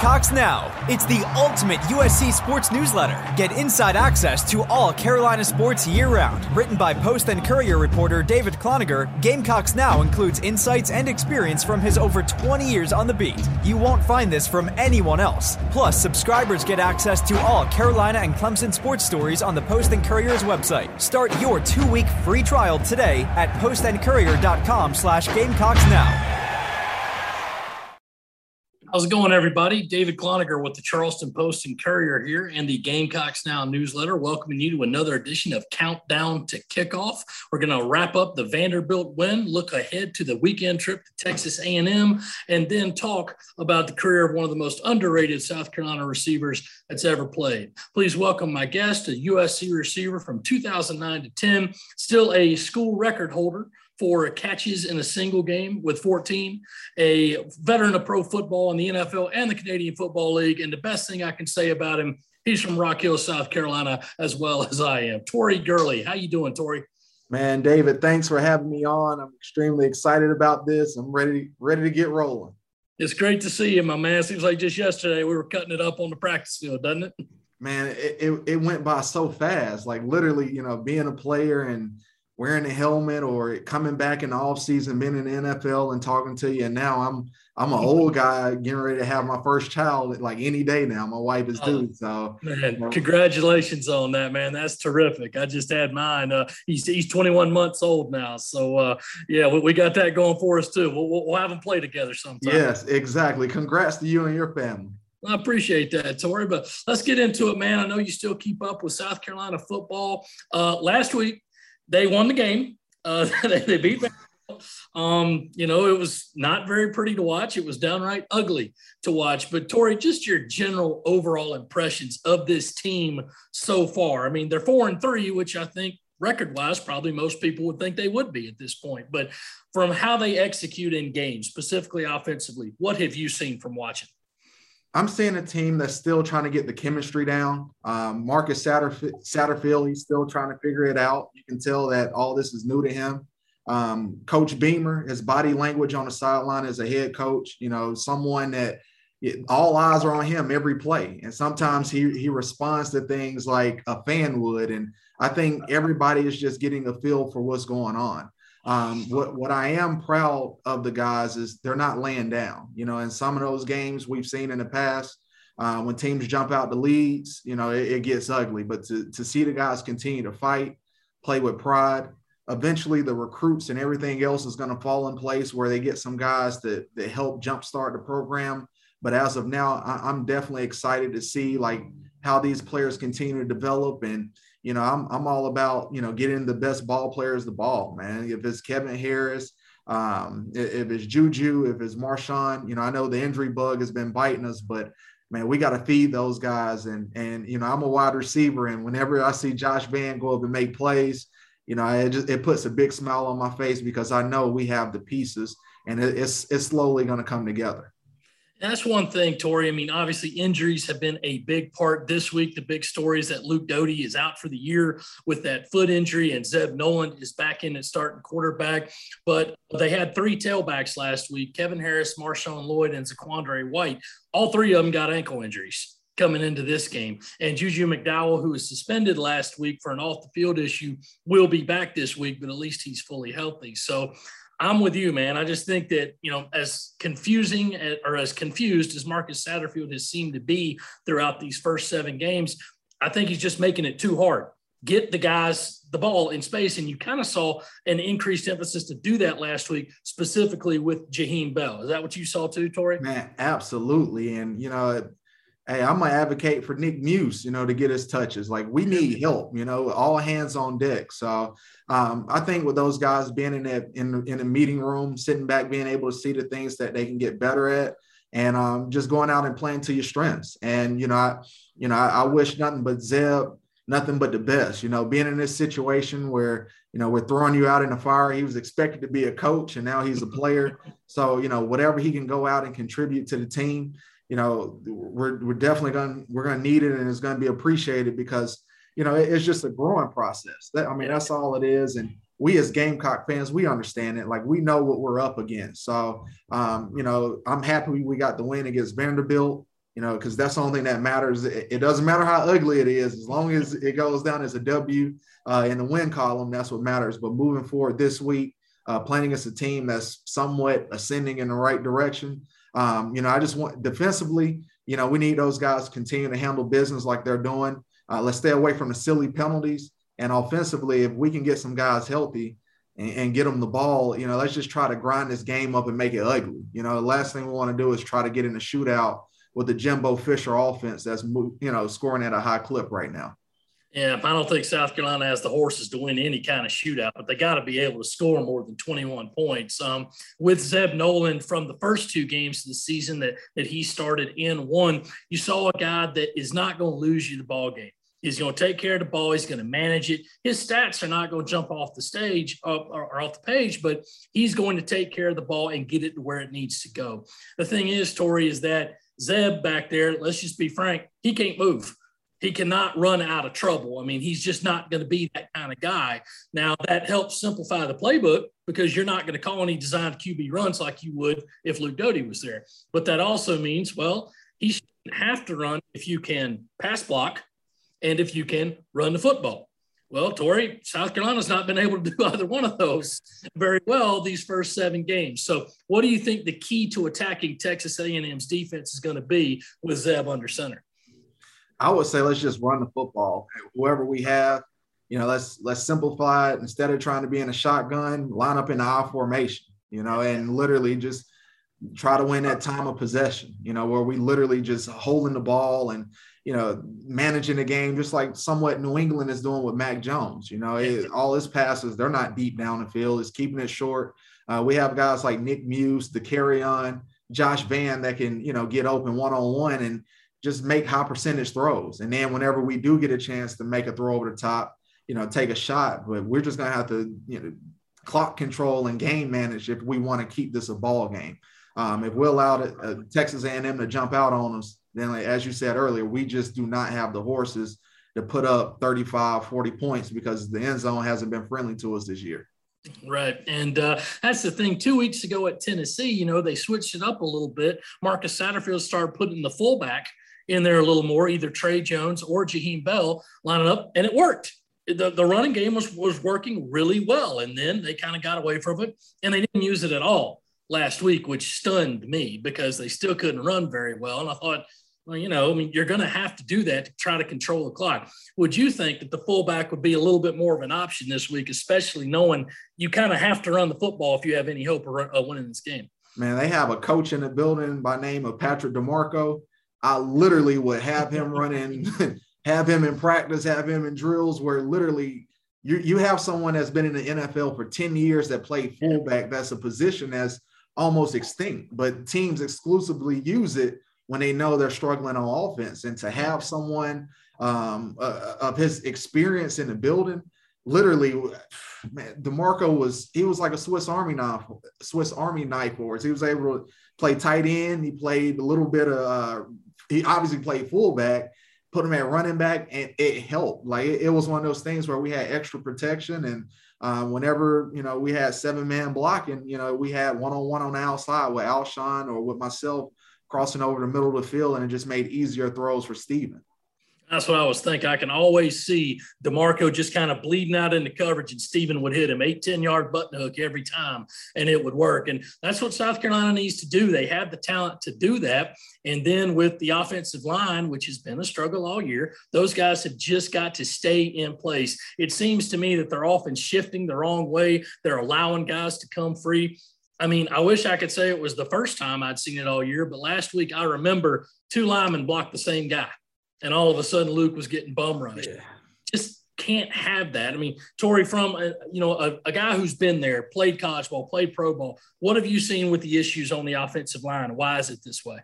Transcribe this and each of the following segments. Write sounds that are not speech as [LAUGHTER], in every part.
Gamecocks Now. It's the ultimate USC sports newsletter. Get inside access to all Carolina sports year round. Written by Post and Courier reporter David Cloninger, Gamecocks Now includes insights and experience from his over 20 years on the beat. You won't find this from anyone else. Plus, subscribers get access to all Carolina and Clemson sports stories on the Post and Courier's website. Start your two-week free trial today at postandcourier.com slash Gamecocks Now. How's it going, everybody? David Cloninger with the Charleston Post and Courier here and the Gamecocks Now newsletter, welcoming you to another edition of Countdown to Kickoff. We're going to wrap up the Vanderbilt win, look ahead to the weekend trip to Texas A&M, and then talk about the career of one of the most underrated South Carolina receivers that's ever played. Please welcome my guest, a USC receiver from 2009 to 10, still a school record holder for catches in a single game with 14, a veteran of pro football in the NFL and the Canadian Football League. And the best thing I can say about him, he's from Rock Hill, South Carolina, as well as I am. Tori Gurley, how you doing, Tori? Man, David, thanks for having me on. I'm extremely excited about this. I'm ready, ready to get rolling. It's great to see you, my man. Seems like just yesterday we were cutting it up on the practice field, doesn't it? Man, it, it, it went by so fast. Like literally, you know, being a player and – wearing a helmet or coming back in the off season, being in the NFL and talking to you. And now I'm I'm an [LAUGHS] old guy getting ready to have my first child like any day now. My wife is due. Oh, so man, you know. congratulations on that, man. That's terrific. I just had mine. Uh, he's he's 21 months old now. So uh, yeah, we, we, got that going for us too. We'll, we'll have them play together sometime. Yes, exactly. Congrats to you and your family. I appreciate that, Tori. But let's get into it, man. I know you still keep up with South Carolina football. Uh, last week, they won the game. Uh, [LAUGHS] they, they, beat. Um, you know, it was not very pretty to watch. It was downright ugly to watch. But Tori, just your general overall impressions of this team so far. I mean, they're four and three, which I think record wise, probably most people would think they would be at this point. But from how they execute in games, specifically offensively, what have you seen from watching? I'm seeing a team that's still trying to get the chemistry down. Um, Marcus Satterfield, Satterfield, he's still trying to figure it out. You can tell that all this is new to him. Um, coach Beamer, his body language on the sideline as a head coach, you know, someone that it, all eyes are on him every play. And sometimes he, he responds to things like a fan would. And I think everybody is just getting a feel for what's going on. Um, what what I am proud of the guys is they're not laying down. You know, in some of those games we've seen in the past, uh, when teams jump out the leads, you know, it, it, gets ugly. But to to see the guys continue to fight, play with pride, eventually the recruits and everything else is going to fall in place where they get some guys that that help jumpstart the program. But as of now, I, I'm definitely excited to see like how these players continue to develop and you know, I'm I'm all about you know getting the best ball players the ball, man. If it's Kevin Harris, um, if it's Juju, if it's Marshawn, you know, I know the injury bug has been biting us, but man, we got to feed those guys. And and you know, I'm a wide receiver, and whenever I see Josh Vann go up and make plays, you know, it just it puts a big smile on my face because I know we have the pieces, and it's it's slowly going to come together. That's one thing, Tori. I mean, obviously, injuries have been a big part this week. The big story is that Luke Doty is out for the year with that foot injury, and Zeb Noland is back in at starting quarterback. But they had three tailbacks last week Kevin Harris, Marshawn Lloyd, and Zaquandre White. All three of them got ankle injuries coming into this game. And Juju McDowell, who was suspended last week for an off the field issue, will be back this week, but at least he's fully healthy. So I'm with you, man. I just think that, you know, as confusing eh, or as confused as Marcus Satterfield has seemed to be throughout these first seven games, I think he's just making it too hard. Get the guys the ball in space. And you kind of saw an increased emphasis to do that last week, specifically with Jaheim Bell. Is that what you saw too, Tori? Man, absolutely. And, you know, hey, I'm gonna advocate for Nick Muse, you know, to get his touches. Like we need help, you know, all hands on deck. So um, I think with those guys being in that in in a meeting room, sitting back, being able to see the things that they can get better at, and um, just going out and playing to your strengths. And you know, I you know, I, I wish nothing but Zeb, nothing but the best. You know, being in this situation where you know we're throwing you out in the fire. He was expected to be a coach, and now he's a player. [LAUGHS] So you know, whatever he can go out and contribute to the team you know, we're, we're definitely going we're going to need it and it's going to be appreciated because, you know, it's just a growing process. That, I mean, that's all it is. And we as Gamecock fans, we understand it. Like we know what we're up against. So, um, you know, I'm happy we got the win against Vanderbilt. You you know, because that's the only thing that matters. It, it, doesn't matter how ugly it is, as long as it goes down as a W uh, in the win column, that's what matters. But moving forward this week, uh, playing against a team that's somewhat ascending in the right direction. Um, you know, I just want defensively, you know, we need those guys to continue to handle business like they're doing. Uh, let's stay away from the silly penalties. And offensively, if we can get some guys healthy and, and, get them the ball, you know, let's just try to grind this game up and make it ugly. You know, the last thing we want to do is try to get in a shootout with the Jimbo Fisher offense that's, you know, scoring at a high clip right now. Yeah, I don't think South Carolina has the horses to win any kind of shootout, but they got to be able to score more than 21 points. Um, with Zeb Noland from the first two games of the season that, that he started in one, you saw a guy that is not going to lose you the ball game. He's going to take care of the ball. He's going to manage it. His stats are not going to jump off the stage or, off the page, but he's going to take care of the ball and get it to where it needs to go. The thing is, Tori, is that Zeb back there, let's just be frank, he can't move he cannot run out of trouble. I mean, he's just not going to be that kind of guy. Now, that helps simplify the playbook because you're not going to call any designed QB runs like you would if Luke Doty was there. But that also means, well, he shouldn't have to run if you can pass block and if you can run the football. Well, Tori, South Carolina's not been able to do [LAUGHS] either one of those very well these first seven games. So, what do you think the key to attacking Texas A&M's defense is going to be with Zeb under center? I would say let's just run the football. Whoever we have, you know, let's let's simplify it. Instead of trying to be in a shotgun, line up in I formation, you know, and literally just try to win that time of possession, you know, where we literally just holding the ball and, you know, managing the game, just like somewhat New England is doing with Mac Jones. You know, it, all his passes, they're not deep down the field, it's keeping it short. Uh, we have guys like Nick Muse, Dakereon, Josh Vann that can, you know, get open one on one. And just make high percentage throws. And then whenever we do get a chance to make a throw over the top, you know, take a shot. But we're just to have to, you know, clock control and game manage if we want to keep this a ball game. Um, if we allow uh, Texas A&M to jump out on us, then like, as you said earlier, we just do not have the horses to put up 35, 40 points because the end zone hasn't been friendly to us this year. Right. And uh, that's the thing. Two weeks ago at Tennessee, you know, they switched it up a little bit. Marcus Satterfield started putting the fullback in there a little more, either Trey Jones or Jaheim Bell lining up, and it worked. The, the running game was, was working really well. And then they kind of got away from it and they didn't use it at all last week, which stunned me because they still couldn't run very well. And I thought, well, you know, I mean, you're going to have to do that to try to control the clock. Would you think that the fullback would be a little bit more of an option this week, especially knowing you kind of have to run the football if you have any hope of winning this game? Man, they have a coach in the building by name of Patrick DiMarco. I literally would have him running, [LAUGHS] have him in practice, have him in drills where literally you, you have someone that's been in the NFL for 10 years that played fullback. That's a position that's almost extinct, but teams exclusively use it when they know they're struggling on offense. And to have someone um, uh, of his experience in the building, literally, man, DiMarco was he was like a Swiss Army knife, Swiss Army knife for us. He was able to play tight end. He played a little bit of uh, he obviously played fullback, put him at running back, and it helped. Like it, it was one of those things where we had extra protection, and uh, whenever you know we had seven man blocking, you know we had one on one on the outside with Alshon or with myself crossing over the middle of the field, and it just made easier throws for Stephen. That's what I was thinking. I can always see DiMarco just kind of bleeding out into coverage, and Stephen would hit him eight, 10 yard button hook every time, and it would work. And that's what South Carolina needs to do. They have the talent to do that. And then with the offensive line, which has been a struggle all year, those guys have just got to stay in place. It seems to me that they're often shifting the wrong way, they're allowing guys to come free. I mean, I wish I could say it was the first time I'd seen it all year, but last week I remember two linemen blocked the same guy and all of a sudden Luke was getting bum rushed. Yeah. Just can't have that. I mean, Tori, from a, you know a, a, guy who's been there, played college ball, played pro ball. What have you seen with the issues on the offensive line? Why is it this way?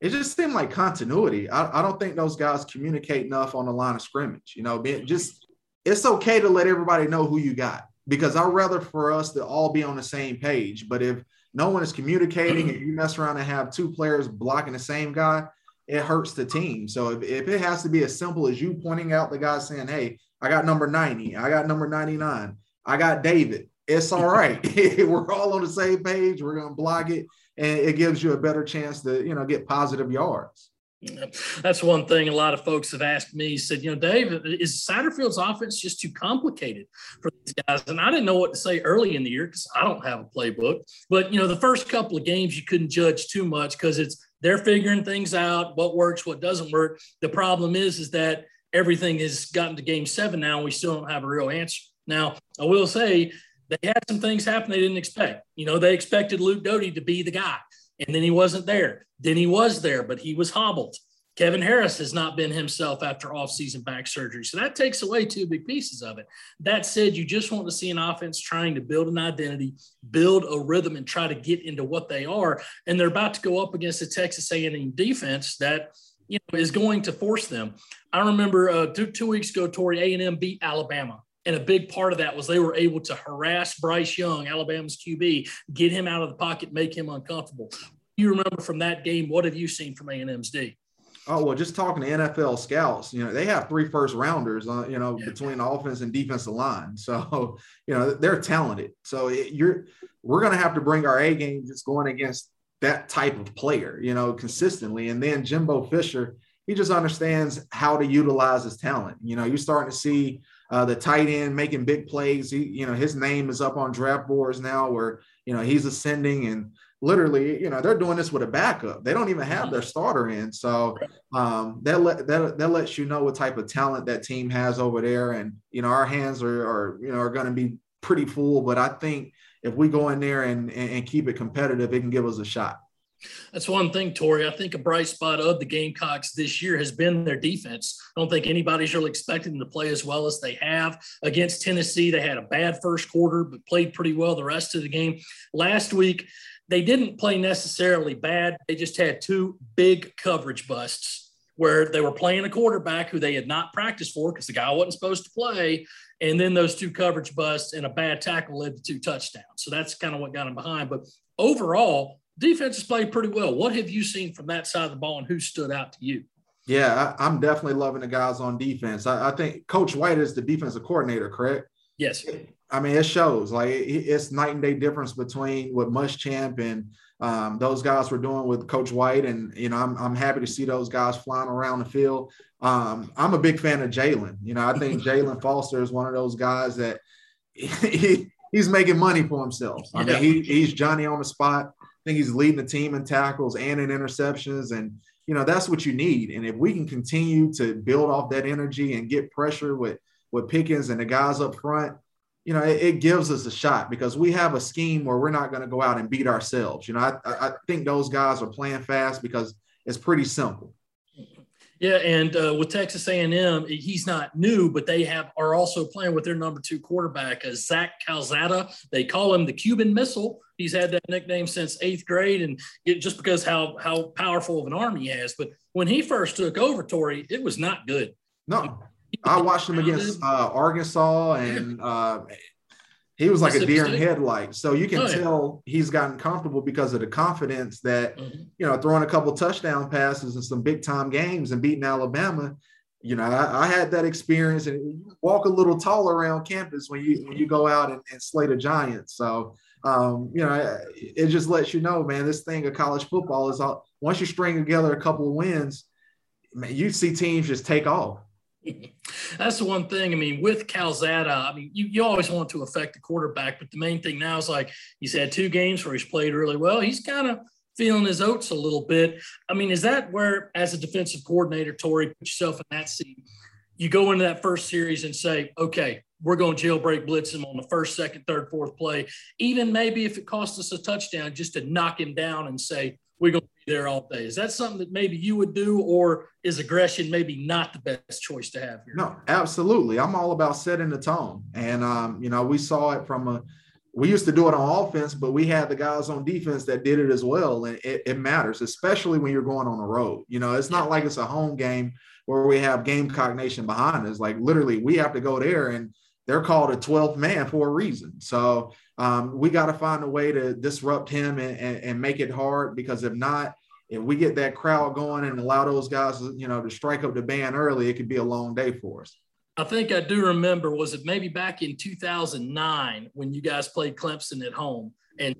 It just seemed like continuity. I, I don't think those guys communicate enough on the line of scrimmage. You know, just it's okay to let everybody know who you got because I'd rather for us to all be on the same page. But if no one is communicating and you mess around and have two players blocking the same guy, it hurts the team. So if, if it has to be as simple as you pointing out the guy saying, Hey, I got number 90, I got number 99, I got David, it's all right. [LAUGHS] We're all on the same page. We're going to block it, and it gives you a better chance to, you know, get positive yards. That's one thing a lot of folks have asked me. Said, you know, Dave, is Satterfield's offense just too complicated for these guys? And I didn't know what to say early in the year because I don't have a playbook. But you know, the first couple of games you couldn't judge too much because it's they're figuring things out, what works, what doesn't work. The problem is, is that everything has gotten to game seven now, we still don't have a real answer. Now, I will say they had some things happen they didn't expect. You know, they expected Luke Doty to be the guy and then he wasn't there. Then he was there, but he was hobbled. Kevin Harris has not been himself after offseason back surgery. So that takes away two big pieces of it. That said, you just want to see an offense trying to build an identity, build a rhythm, and try to get into what they are. And they're about to go up against a Texas A&M defense that you know is going to force them. I remember uh, two, two weeks ago, Tori A&M beat Alabama. And a big part of that was they were able to harass Bryce Young, Alabama's QB, get him out of the pocket, make him uncomfortable. You remember from that game, what have you seen from A&M's D? Oh well, just talking to NFL scouts, you know they have three first rounders, uh, you know, yeah. between offense and defensive line. So [LAUGHS] you know they're talented. So it, you're we're going to have to bring our A game just going against that type of player, you know, consistently. And then Jimbo Fisher, he just understands how to utilize his talent. You know, you're starting to see uh, the tight end making big plays. He, you know, his name is up on draft boards now, where you know he's ascending, and literally, you know, they're doing this with a backup. They don't even have their starter in, so um, that let that that lets you know what type of talent that team has over there. And you know, our hands are, are you know are going to be pretty full, but I think if we go in there and, and, and keep it competitive, it can give us a shot. That's one thing, Tori. I think a bright spot of the Gamecocks this year has been their defense. I don't think anybody's really expecting them to play as well as they have. Against Tennessee, they had a bad first quarter, but played pretty well the rest of the game. Last week, they didn't play necessarily bad. They just had two big coverage busts where they were playing a quarterback who they had not practiced for because the guy wasn't supposed to play. And then those two coverage busts and a bad tackle led to two touchdowns. So that's kind of what got them behind. But overall, defense has played pretty well. What have you seen from that side of the ball and who stood out to you? Yeah, I, am definitely loving the guys on defense. I, I, think Coach White is the defensive coordinator, correct? Yes. I mean, it shows like it's night and day difference between what Muschamp and um, those guys were doing with Coach White, and you know, I'm I'm happy to see those guys flying around the field. Um, I'm a big fan of Jaylan. You know, I think [LAUGHS] Jaylan Foster is one of those guys that he, [LAUGHS] he's making money for himself. I mean, he, he's Johnny on the spot I think he's leading the team in tackles and in interceptions. And, you know, that's what you need. And if we can continue to build off that energy and get pressure with, with Pickens and the guys up front, you know, it, it gives us a shot because we have a scheme where we're not going to go out and beat ourselves. You know, I, I think those guys are playing fast because it's pretty simple. Yeah, and uh, with Texas A&M, he's not new, but they have are also playing with their number two quarterback, uh, Zach Calzada. They call him the Cuban Missile. He's had that nickname since eighth grade, and it, just because how how powerful of an arm he has. But when he first took over, Tori, it was not good. No, I watched him against [LAUGHS] uh, Arkansas, and uh, he was like a deer in headlights. So you can oh, tell he's gotten comfortable because of the confidence that, mm-hmm. you know, throwing a couple touchdown passes in some big time games and beating Alabama. You know, I, I, had that experience and walk a little taller around campus when you when you go out and, and slay the Giants. So um, you know, it just lets you know, man, this thing of college football is all once you string together a couple of wins, man, you see teams just take off. [LAUGHS] That's the one thing. I mean, with Calzada, I mean, you, you always want to affect the quarterback, but the main thing now is like he's had two games where he's played really well. He's kind of feeling his oats a little bit. I mean, is that where, as a defensive coordinator, Tori, put yourself in that seat? You go into that first series and say, okay, we're going to jailbreak blitz him on the first, second, third, fourth play. Even maybe if it costs us a touchdown, just to knock him down and say, we're going to be there all day. Is that something that maybe you would do, or is aggression maybe not the best choice to have here? No, absolutely. I'm all about setting the tone. And, um, you know, we saw it from a, we used to do it on offense, but we had the guys on defense that did it as well. And it, it matters, especially when you're going on the road. You know, it's not like it's a home game where we have Gamecock Nation behind us. Like literally, we have to go there and they're called a 12th man for a reason. So um, we got to find a way to disrupt him and, and, and, make it hard because if not, if we get that crowd going and allow those guys, you know, to strike up the band early, it could be a long day for us. I think I do remember. Was it maybe back in 2009 when you guys played Clemson at home and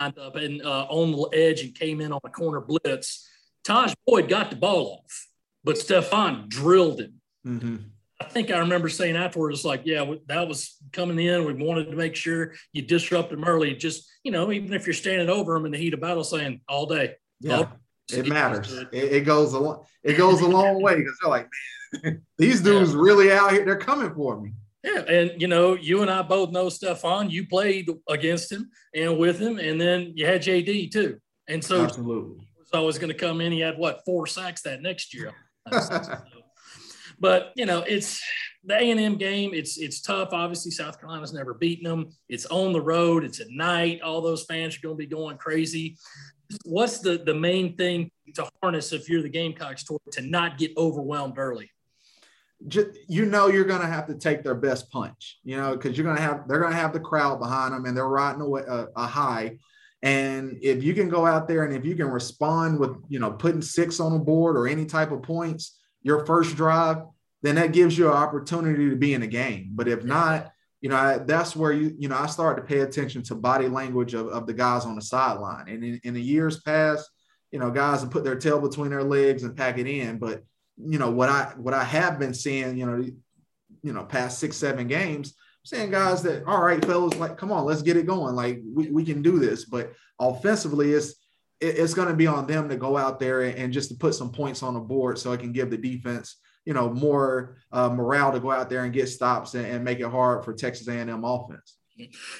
lined up and uh, on the edge and came in on a corner blitz? Tajh Boyd got the ball off, but Stephon drilled him. Mm-hmm. I think I remember saying afterwards, like, yeah, that was coming in. We wanted to make sure you disrupt them early. Just, you know, even if you're standing over them in the heat of battle, saying all day. Yeah, all it matters. It, it, goes a long, it goes a long way because they're like, man, [LAUGHS] these dudes yeah. really out here. They're coming for me. Yeah, and you know, you and I both know Stephon. You played against him and with him, and then you had JD too. And so, absolutely, was always going to come in. He had what four sacks that next year. [LAUGHS] but you know, it's the A and M game. It's it's tough. Obviously, South Carolina's never beaten them. It's on the road. It's at night. All those fans are going to be going crazy. What's the the main thing to harness if you're the Gamecocks to, to not get overwhelmed early? just, you know you're going to have to take their best punch, you know, because you're going to have they're going to have the crowd behind them and they're riding a, a, uh, a, high. And if you can go out there and if you can respond with you know putting six on the board or any type of points your first drive, then that gives you an opportunity to be in the game. But if not, you know I, that's where you you know I started to pay attention to body language of, of the guys on the sideline. And in, in the years past, you know guys have put their tail between their legs and pack it in, but you know what I what I have been seeing, you know, you know, past six seven games, saying guys that all right, fellas, like come on, let's get it going. Like we, we can do this. But offensively, it's it's going to be on them to go out there and just to put some points on the board so it can give the defense you know more uh, morale to go out there and get stops and, and make it hard for Texas A&M offense.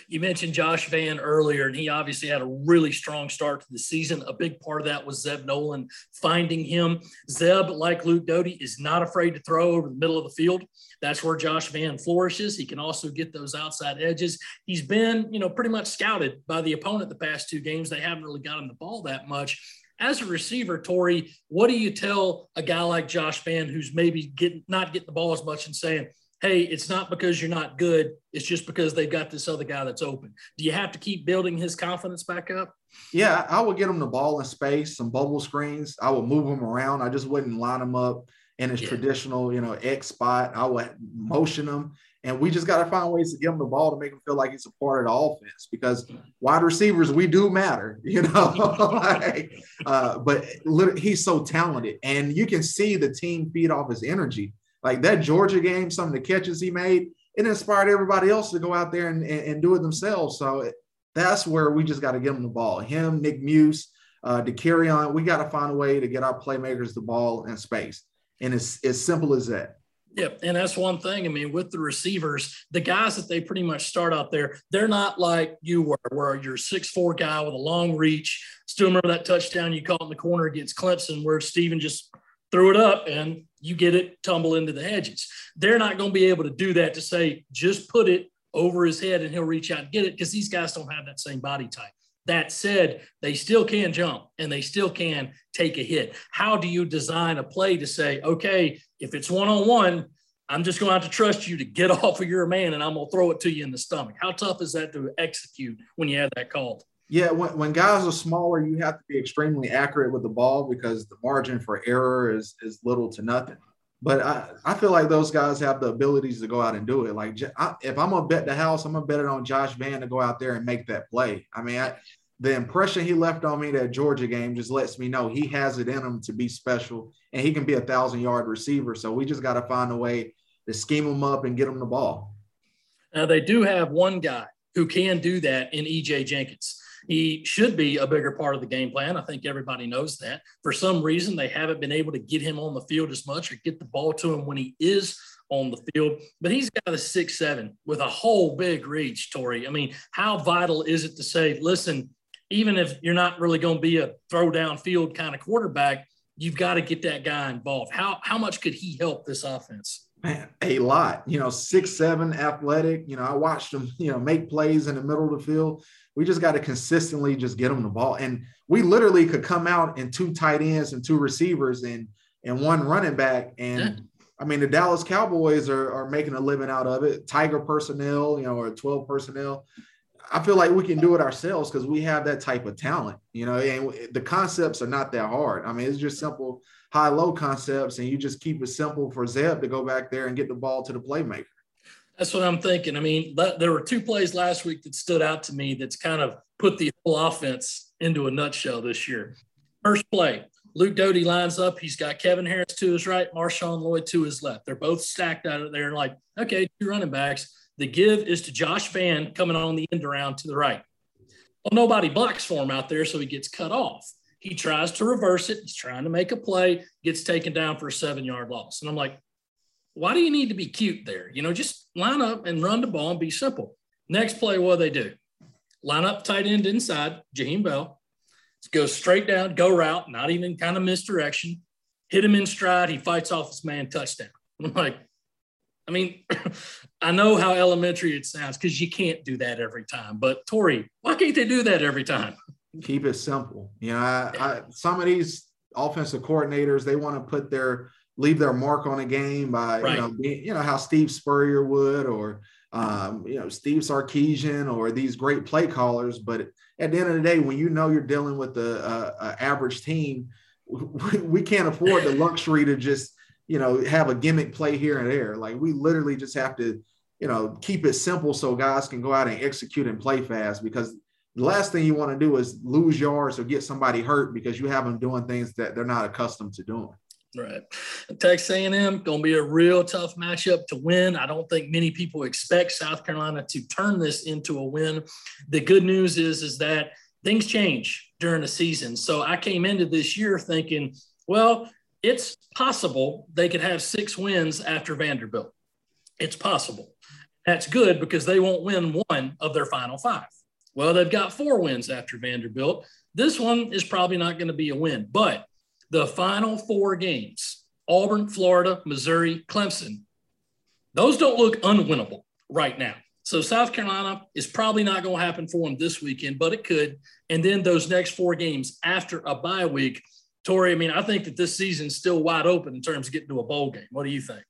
You mentioned Josh Vann earlier, and he obviously had a really strong start to the season. A big part of that was Zeb Noland finding him. Zeb, like Luke Doty, is not afraid to throw over the middle of the field. That's where Josh Vann flourishes. He can also get those outside edges. He's been, you know, pretty much scouted by the opponent the past two games. They haven't really got him the ball that much. As a receiver, Tori, what do you tell a guy like Josh Vann who's maybe getting not getting the ball as much and saying, hey, it's not because you're not good. It's just because they've got this other guy that's open. Do you have to keep building his confidence back up? Yeah, I would get him the ball in space, some bubble screens. I would move him around. I just wouldn't line him up in his yeah. traditional, you know, X spot. I would motion him. And we just got to find ways to give him the ball to make him feel like he's a part of the offense because wide receivers, we do matter, [LAUGHS] you know. [LAUGHS] like, uh, but he's so talented. And you can see the team feed off his energy like that Georgia game, some of the catches he made, it inspired everybody else to go out there and, and, and do it themselves. So it, that's where we just got to give him the ball. Him, Nick Muse, uh, Dakereon. We got to find a way to get our playmakers the ball in space. And it's as simple as that. Yep. And that's one thing. I mean, with the receivers, the guys that they pretty much start out there, they're not like you were, where you're six four guy with a long reach. Still remember that touchdown you caught in the corner against Clemson where Stephen just threw it up and you get it tumble into the hedges. They're not going to be able to do that to say, just put it over his head and he'll reach out and get it because these guys don't have that same body type. That said, they still can jump and they still can take a hit. How do you design a play to say, okay, if it's one on one, I'm just going to have to trust you to get [LAUGHS] off of your man and I'm going to throw it to you in the stomach? How tough is that to execute when you have that called? Yeah, when, when guys are smaller, you have to be extremely accurate with the ball because the margin for error is is little to nothing. But I, I feel like those guys have the abilities to go out and do it. Like I, if I'm gonna bet the house, I'm gonna bet it on Josh Vann to go out there and make that play. I mean, I, the impression he left on me that Georgia game just lets me know he has it in him to be special and he can be a thousand yard receiver. So we just got to find a way to scheme him up and get him the ball. Now they do have one guy who can do that in EJ Jenkins. He should be a bigger part of the game plan. I think everybody knows that. For some reason, they haven't been able to get him on the field as much or get the ball to him when he is on the field. But he's got a six seven with a whole big reach, Tori. I mean, how vital is it to say, listen, even if you're not really going to be a throw down field kind of quarterback, you've got to get that guy involved. How how much could he help this offense? Man, a lot. You know, six seven, athletic. You know, I watched him. You know, make plays in the middle of the field. We just got to consistently just get them the ball. And we literally could come out in two tight ends and two receivers and and one running back. And yeah. I mean, the Dallas Cowboys are, are making a living out of it. Tiger personnel, you know, or 12 personnel. I feel like we can do it ourselves because we have that type of talent, you know, and the concepts are not that hard. I mean, it's just simple high low concepts, and you just keep it simple for Zeb to go back there and get the ball to the playmaker. That's what I'm thinking. I mean, there were two plays last week that stood out to me that's kind of put the whole offense into a nutshell this year. First play, Luke Doty lines up. He's got Kevin Harris to his right, Marshawn Lloyd to his left. They're both stacked out of there. Like, okay, two running backs. The give is to Josh Vann coming on the end around to the right. Well, nobody blocks for him out there, so he gets cut off. He tries to reverse it. He's trying to make a play, gets taken down for a seven yard loss. And I'm like, why do you need to be cute there? You know, just line up and run the ball and be simple. Next play, what do they do? Line up tight end inside, Jaheim Bell. Go straight down, go route, not even kind of misdirection. Hit him in stride. He fights off his man, touchdown. [LAUGHS] I'm like, I mean, [CLEARS THROAT] I know how elementary it sounds because you can't do that every time. But Tori, why can't they do that every time? [LAUGHS] Keep it simple. You know, I, I, some of these offensive coordinators they want to put their leave their mark on a game by right. you know being, you know how Steve Spurrier would or um, you know Steve Sarkisian or these great play callers. But at the end of the day, when you know you're dealing with a, a, a average team, we, we can't afford the luxury to just you know have a gimmick play here and there. Like we literally just have to you know keep it simple so guys can go out and execute and play fast because the last thing you want to do is lose yards or get somebody hurt because you have them doing things that they're not accustomed to doing. Right. Texas A&M going to be a real tough matchup to win. I don't think many people expect South Carolina to turn this into a win. The good news is is that things change during the season. So I came into this year thinking, well, it's possible they could have six wins after Vanderbilt. It's possible. That's good because they won't win one of their final five. Well, they've got four wins after Vanderbilt. This one is probably not going to be a win, but the final four games Auburn, Florida, Missouri, Clemson those don't look unwinnable right now. So South Carolina is probably not going to happen for them this weekend, but it could. And then those next four games after a bye week, Tori, I mean, I think that this season's still wide open in terms of getting to a bowl game. What do you think?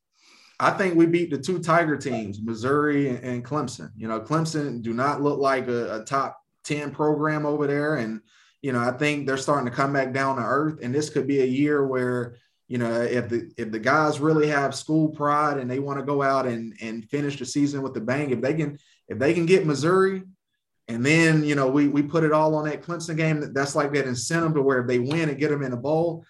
I think we beat the two Tiger teams, Missouri and Clemson. You know, Clemson do not look like a, a top 10 program over there. And you know, I think they're starting to come back down to earth. And this could be a year where, you know, if the if the guys really have school pride and they want to go out and and finish the season with the bang, if they can if they can get Missouri, and then you know we we put it all on that Clemson game. That's like that incentive to where if they win and get them in a bowl,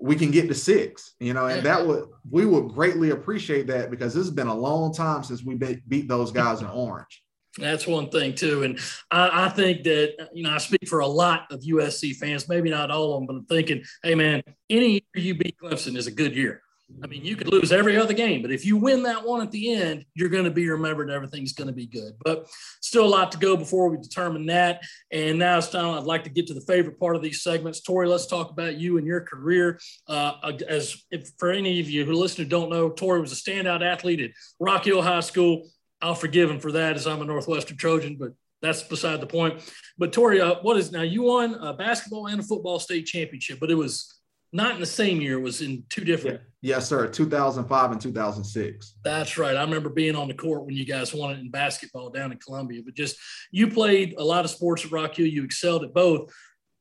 we can get to six. You know, and that would we would greatly appreciate that because this has been a long time since we beat those guys in [LAUGHS] Orange. That's one thing too, and I, I, think that you know I speak for a lot of USC fans, maybe not all of them, but I'm thinking, hey man, any year you beat Clemson is a good year. I mean, you could lose every other game, but if you win that one at the end, you're going to be remembered. and Everything's going to be good. But still a lot to go before we determine that. And now it's time. I'd like to get to the favorite part of these segments. Tori, let's talk about you and your career. Uh, as if for any of you who listen who don't know, Tori was a standout athlete at Rock Hill High School I'll forgive him for that as I'm a Northwestern Trojan, but that's beside the point. But Tori, uh, what is now? You won a basketball and a football state championship, but it was not in the same year. It was in two different. Yeah. Yes, sir. 2005 and 2006. That's right. I remember being on the court when you guys won it in basketball down in Columbia. But just you played a lot of sports at Rock Hill. You excelled at both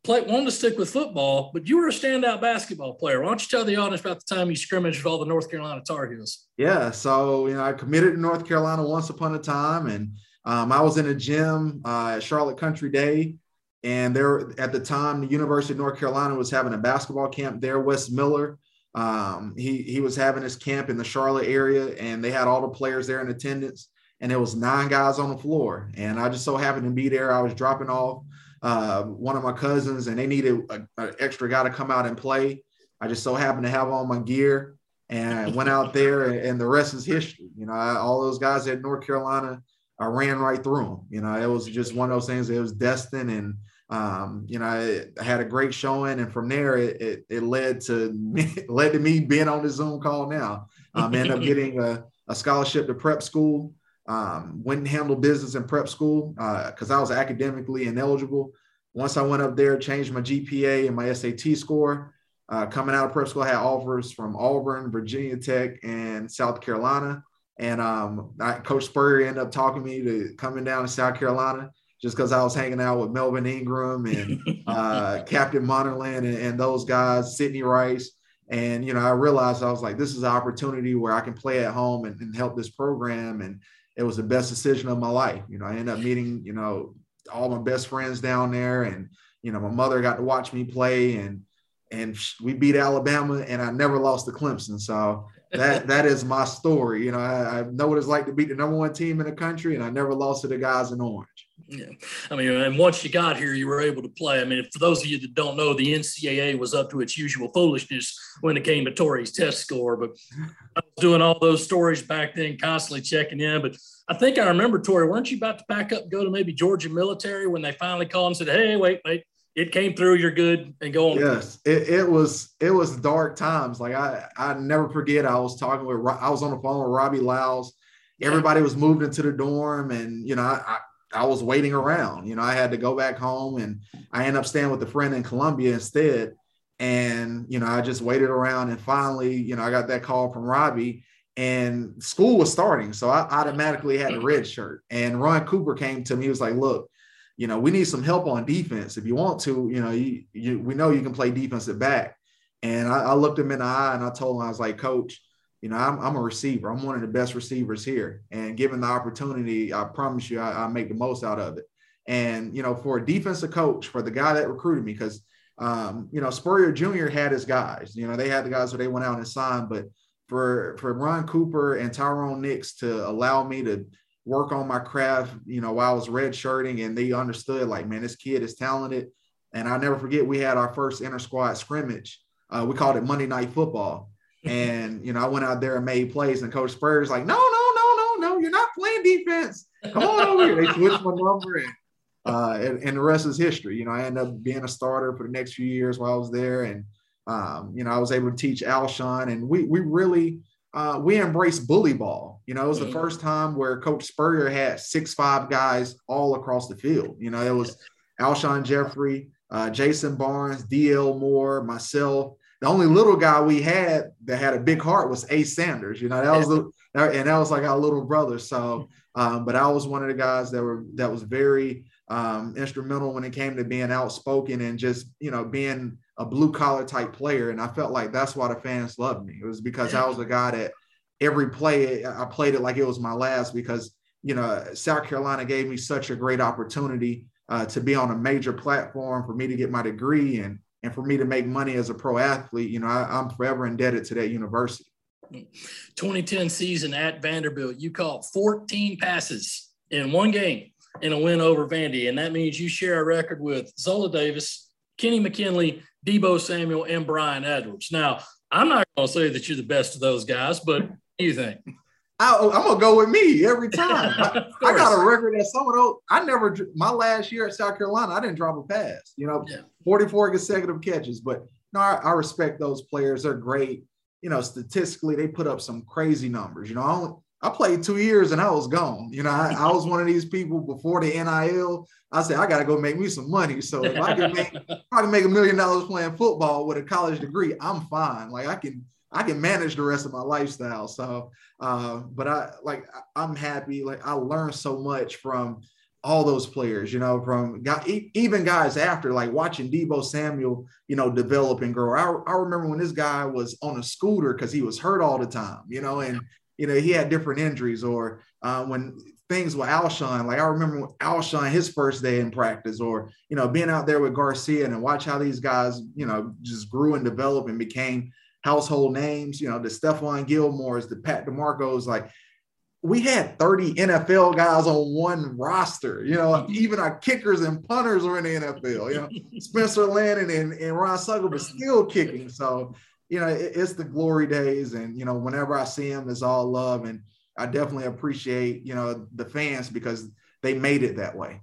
play, wanted to stick with football, but you were a standout basketball player. Why don't you tell the audience about the time you scrimmaged with all the North Carolina Tar Heels? Yeah, so you know, I committed to North Carolina once upon a time, and um, I was in a gym uh, at Charlotte Country Day, and there at the time, the University of North Carolina was having a basketball camp there. Wes Miller, um, he he was having his camp in the Charlotte area, and they had all the players there in attendance, and there was nine guys on the floor, and I just so happened to be there. I was dropping off uh, one of my cousins, and they needed an extra guy to come out and play. I just so happened to have all my gear and went out there, and, and the rest is history. You know, I, all those guys at North Carolina, I ran right through them. You know, it was just one of those things. It was destined, and um, you know, I, I, had a great showing, and from there, it, it, it led to me, [LAUGHS] led to me being on the Zoom call now. Um, ended up [LAUGHS] getting a, a scholarship to prep school um, went and handled business in prep school because uh, I was academically ineligible. Once I went up there, changed my GPA and my SAT score. Uh, coming out of prep school, I had offers from Auburn, Virginia Tech, and South Carolina. And um, I, Coach Spurrier ended up talking to me to coming down to South Carolina just because I was hanging out with Melvin Ingram and [LAUGHS] uh, Captain Munnerlyn and, and, those guys, Sidney Rice. And, you know, I realized I was like, this is an opportunity where I can play at home and, and help this program. And it was the best decision of my life. You know, I ended up meeting, you know, all my best friends down there and, you know, my mother got to watch me play and, and we beat Alabama, and I never lost to Clemson. So that [LAUGHS] that is my story. You know, I, I, know what it's like to beat the number one team in the country, and I never lost to the guys in orange. Yeah, I mean, and once you got here, you were able to play. I mean, for those of you that don't know, the NCAA was up to its usual foolishness when it came to Tori's test score. But I was doing all those stories back then, constantly checking in. But I think I remember Tori. weren't you about to pack up and go to maybe Georgia military when they finally called and said, "Hey, wait, wait, it came through. You're good and going. Yes, it, it was it was dark times. Like I I never forget. I was talking with I was on the phone with Robbie Lyles. Everybody was moved into the dorm, and you know I, I I was waiting around. You know I had to go back home, and I ended up staying with a friend in Columbia instead. And you know I just waited around, and finally you know I got that call from Robbie, and school was starting, so I automatically had a red shirt. And Ron Cooper came to me. He was like, "Look." You know, we need some help on defense. If you want to, you know, you, you we know you can play defensive back. And I, I, looked him in the eye and I told him, I was like, Coach, you know, I'm, I'm a receiver. I'm one of the best receivers here. And given the opportunity, I promise you, I, I make the most out of it. And, you know, for a defensive coach, for the guy that recruited me, because, um, you know, Spurrier Jr. had his guys, you know, they had the guys where they went out and signed, but for, for Ron Cooper and Tyrone Nix to allow me to work on my craft, you know, while I was red shirting and they understood like, man, this kid is talented. And I'll never forget, we had our first inter squad scrimmage. Uh, we called it Monday Night Football. [LAUGHS] And, you know, I went out there and made plays and Coach Spurrier's like, no, no, no, no, no, you're not playing defense. Come on over here. They switched my number and, uh, and, and, the rest is history. You know, I ended up being a starter for the next few years while I was there. And, um, you know, I was able to teach Alshon and we, we really – uh, we embraced bully ball. You know, it was the mm-hmm. first time where Coach Spurrier had six five guys all across the field. You know, it was Alshon Jeffery, uh, Jason Barnes, DL Moore, myself. The only little guy we had that had a big heart was Ace Sanders. You know, that was the [LAUGHS] and that was like our little brother. So, um, but I was one of the guys that were that was very um, instrumental when it came to being outspoken and just you know being a blue collar type player. And I felt like that's why the fans loved me. It was because I was a guy that every play I played it like it was my last because, you know, South Carolina gave me such a great opportunity uh, to be on a major platform for me to get my degree and, and for me to make money as a pro athlete. You know, I, I'm forever indebted to that university. 2010 season at Vanderbilt, you caught 14 passes in one game in a win over Vandy. And that means you share a record with Zola Davis, Kenny McKinley, Deebo Samuel, and Bryan Edwards. Now, I'm not going to say that you're the best of those guys, but what do you think? I, oh, am gonna go with me every [LAUGHS] time. I, I, got a record that some of those. I never my last year at South Carolina, I didn't drop a pass. You know, yeah. 44 consecutive catches. But no, I, I, respect those players. They're great. You know, statistically, they put up some crazy numbers. You know, I, played two years and I was gone. You know, I, I [LAUGHS] was one of these people before the NIL. I said I got to go make me some money. So if I can make, [LAUGHS] I can make a million dollars playing football with a college degree, I'm fine. Like I can, I can manage the rest of my lifestyle. So, uh, but I like I'm happy. Like I learned so much from all those players. You know, from even guys after like watching Deebo Samuel, you know, develop and grow. I, I remember when this guy was on a scooter because he was hurt all the time. You know, and you know, he had different injuries or uh, when things with Alshon, like I remember Alshon, his first day in practice or, you know, being out there with Garcia and watch how these guys, you know, just grew and developed and became household names, you know, the Stephon Gilmore's, the Pat DiMarco's, like we had 30 NFL guys on one roster. You know, [LAUGHS] even our kickers and punters were in the NFL. You know, Spencer Lanning and, and Ryan Succop was still kicking. So you know, it, it's the glory days. And, you know, whenever I see them, it's all love. And I definitely appreciate, you know, the fans because they made it that way.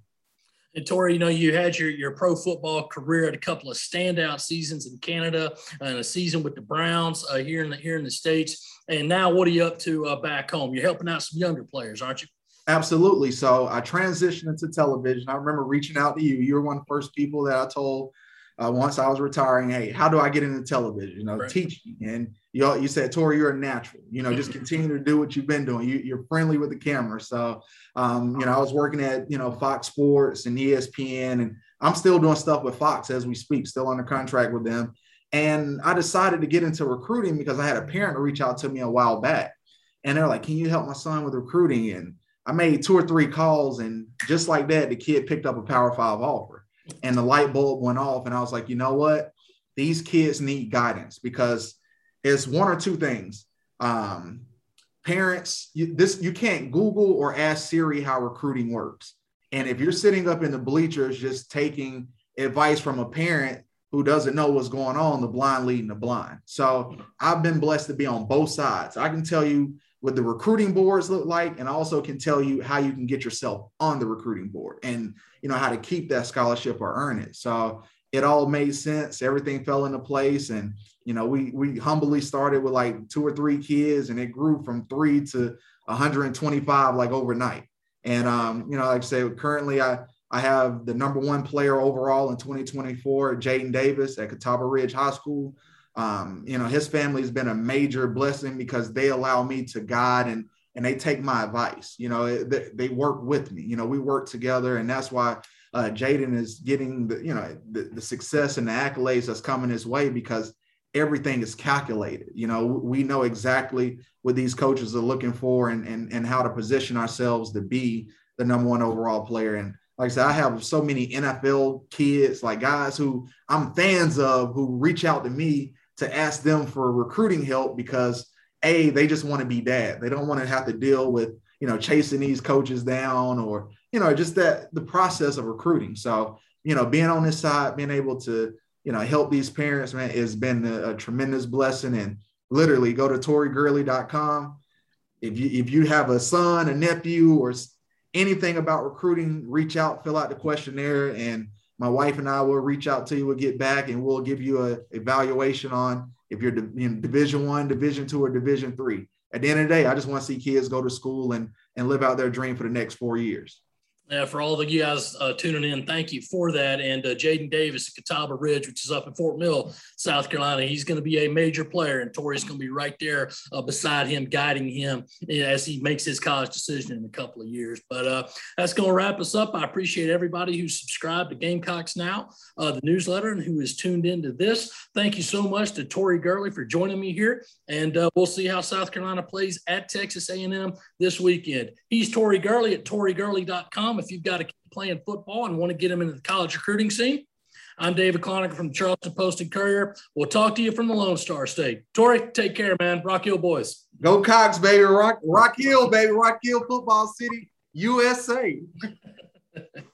And Tori, you know, you had your, your pro football career at a couple of standout seasons in Canada and a season with the Browns uh, here in the here in the states. And now, what are you up to uh, back home? You're helping out some younger players, aren't you? Absolutely. So I transitioned into television. I remember reaching out to you. You were one of the first people that I told uh, once I was retiring, hey, how do I get into television? You know, right. teach. And you all, you said, Tori, you're a natural. You know, just continue to do what you've been doing. You, are friendly with the camera. So, um, you know, I was working at you know Fox Sports and ESPN, and I'm still doing stuff with Fox as we speak, still under contract with them. And I decided to get into recruiting because I had a parent reach out to me a while back, and they're like, "Can you help my son with recruiting?" And I made two or three calls, and just like that, the kid picked up a Power Five offer and the light bulb went off and i was like you know what these kids need guidance because it's one or two things. Um, parents, you, this you can't Google or ask Siri how recruiting works. And if you're sitting up in the bleachers just taking advice from a parent who doesn't know what's going on, the blind leading the blind. So I've been blessed to be on both sides. I can tell you what the recruiting boards look like, and also can tell you how you can get yourself on the recruiting board and you know how to keep that scholarship or earn it. So it all made sense. Everything fell into place. And you know, we we humbly started with like two or three kids, and it grew from three to 125 like overnight. And um, you know, like I say, currently I I have the number one player overall in 2024, Jaden Davis at Catawba Ridge High School. Um, you know, his family has been a major blessing because they allow me to guide and and they take my advice. You know, they, they work with me. You know, we work together, and that's why uh, Jaden is getting the you know the, the success and the accolades that's coming his way because everything is calculated. You know, we know exactly what these coaches are looking for and and and how to position ourselves to be the number one overall player. And like I said, I have so many NFL kids, like guys who I'm fans of, who reach out to me to ask them for recruiting help because a they just want to be dad. They don't want to have to deal with you know chasing these coaches down or you know just that the process of recruiting. So you know being on this side, being able to you know help these parents, man, has been a, a tremendous blessing. And literally, go to torrygurley.com. If you if you have a son, a nephew, or anything about recruiting, reach out, fill out the questionnaire, and my wife and I will reach out to you. We'll get back and we'll give you a evaluation on if you're in Division One, Division Two, or Division Three. At the end of the day, I just want to see kids go to school and and live out their dream for the next four years. Yeah, for all of you guys uh, tuning in, thank you for that. And uh, Jaden Davis at Catawba Ridge, which is up in Fort Mill, South Carolina, he's going to be a major player, and Tori's going to be right there uh, beside him, guiding him as he makes his college decision in a couple of years. But uh, that's going to wrap us up. I appreciate everybody who's subscribed to Gamecocks Now, uh, the newsletter, and who is tuned into this. Thank you so much to Tori Gurley for joining me here, and uh, we'll see how South Carolina plays at Texas A&M this weekend. He's Tori Gurley at torrygurley.com if you've got a kid playing football and want to get him into the college recruiting scene. I'm David Cloninger from the Charleston Post and Courier. We'll talk to you from the Lone Star State. Tori, take care, man. Rock Hill boys. Go Cocks, baby. Rock, Rock Hill, baby. Rock Hill Football City, USA. [LAUGHS]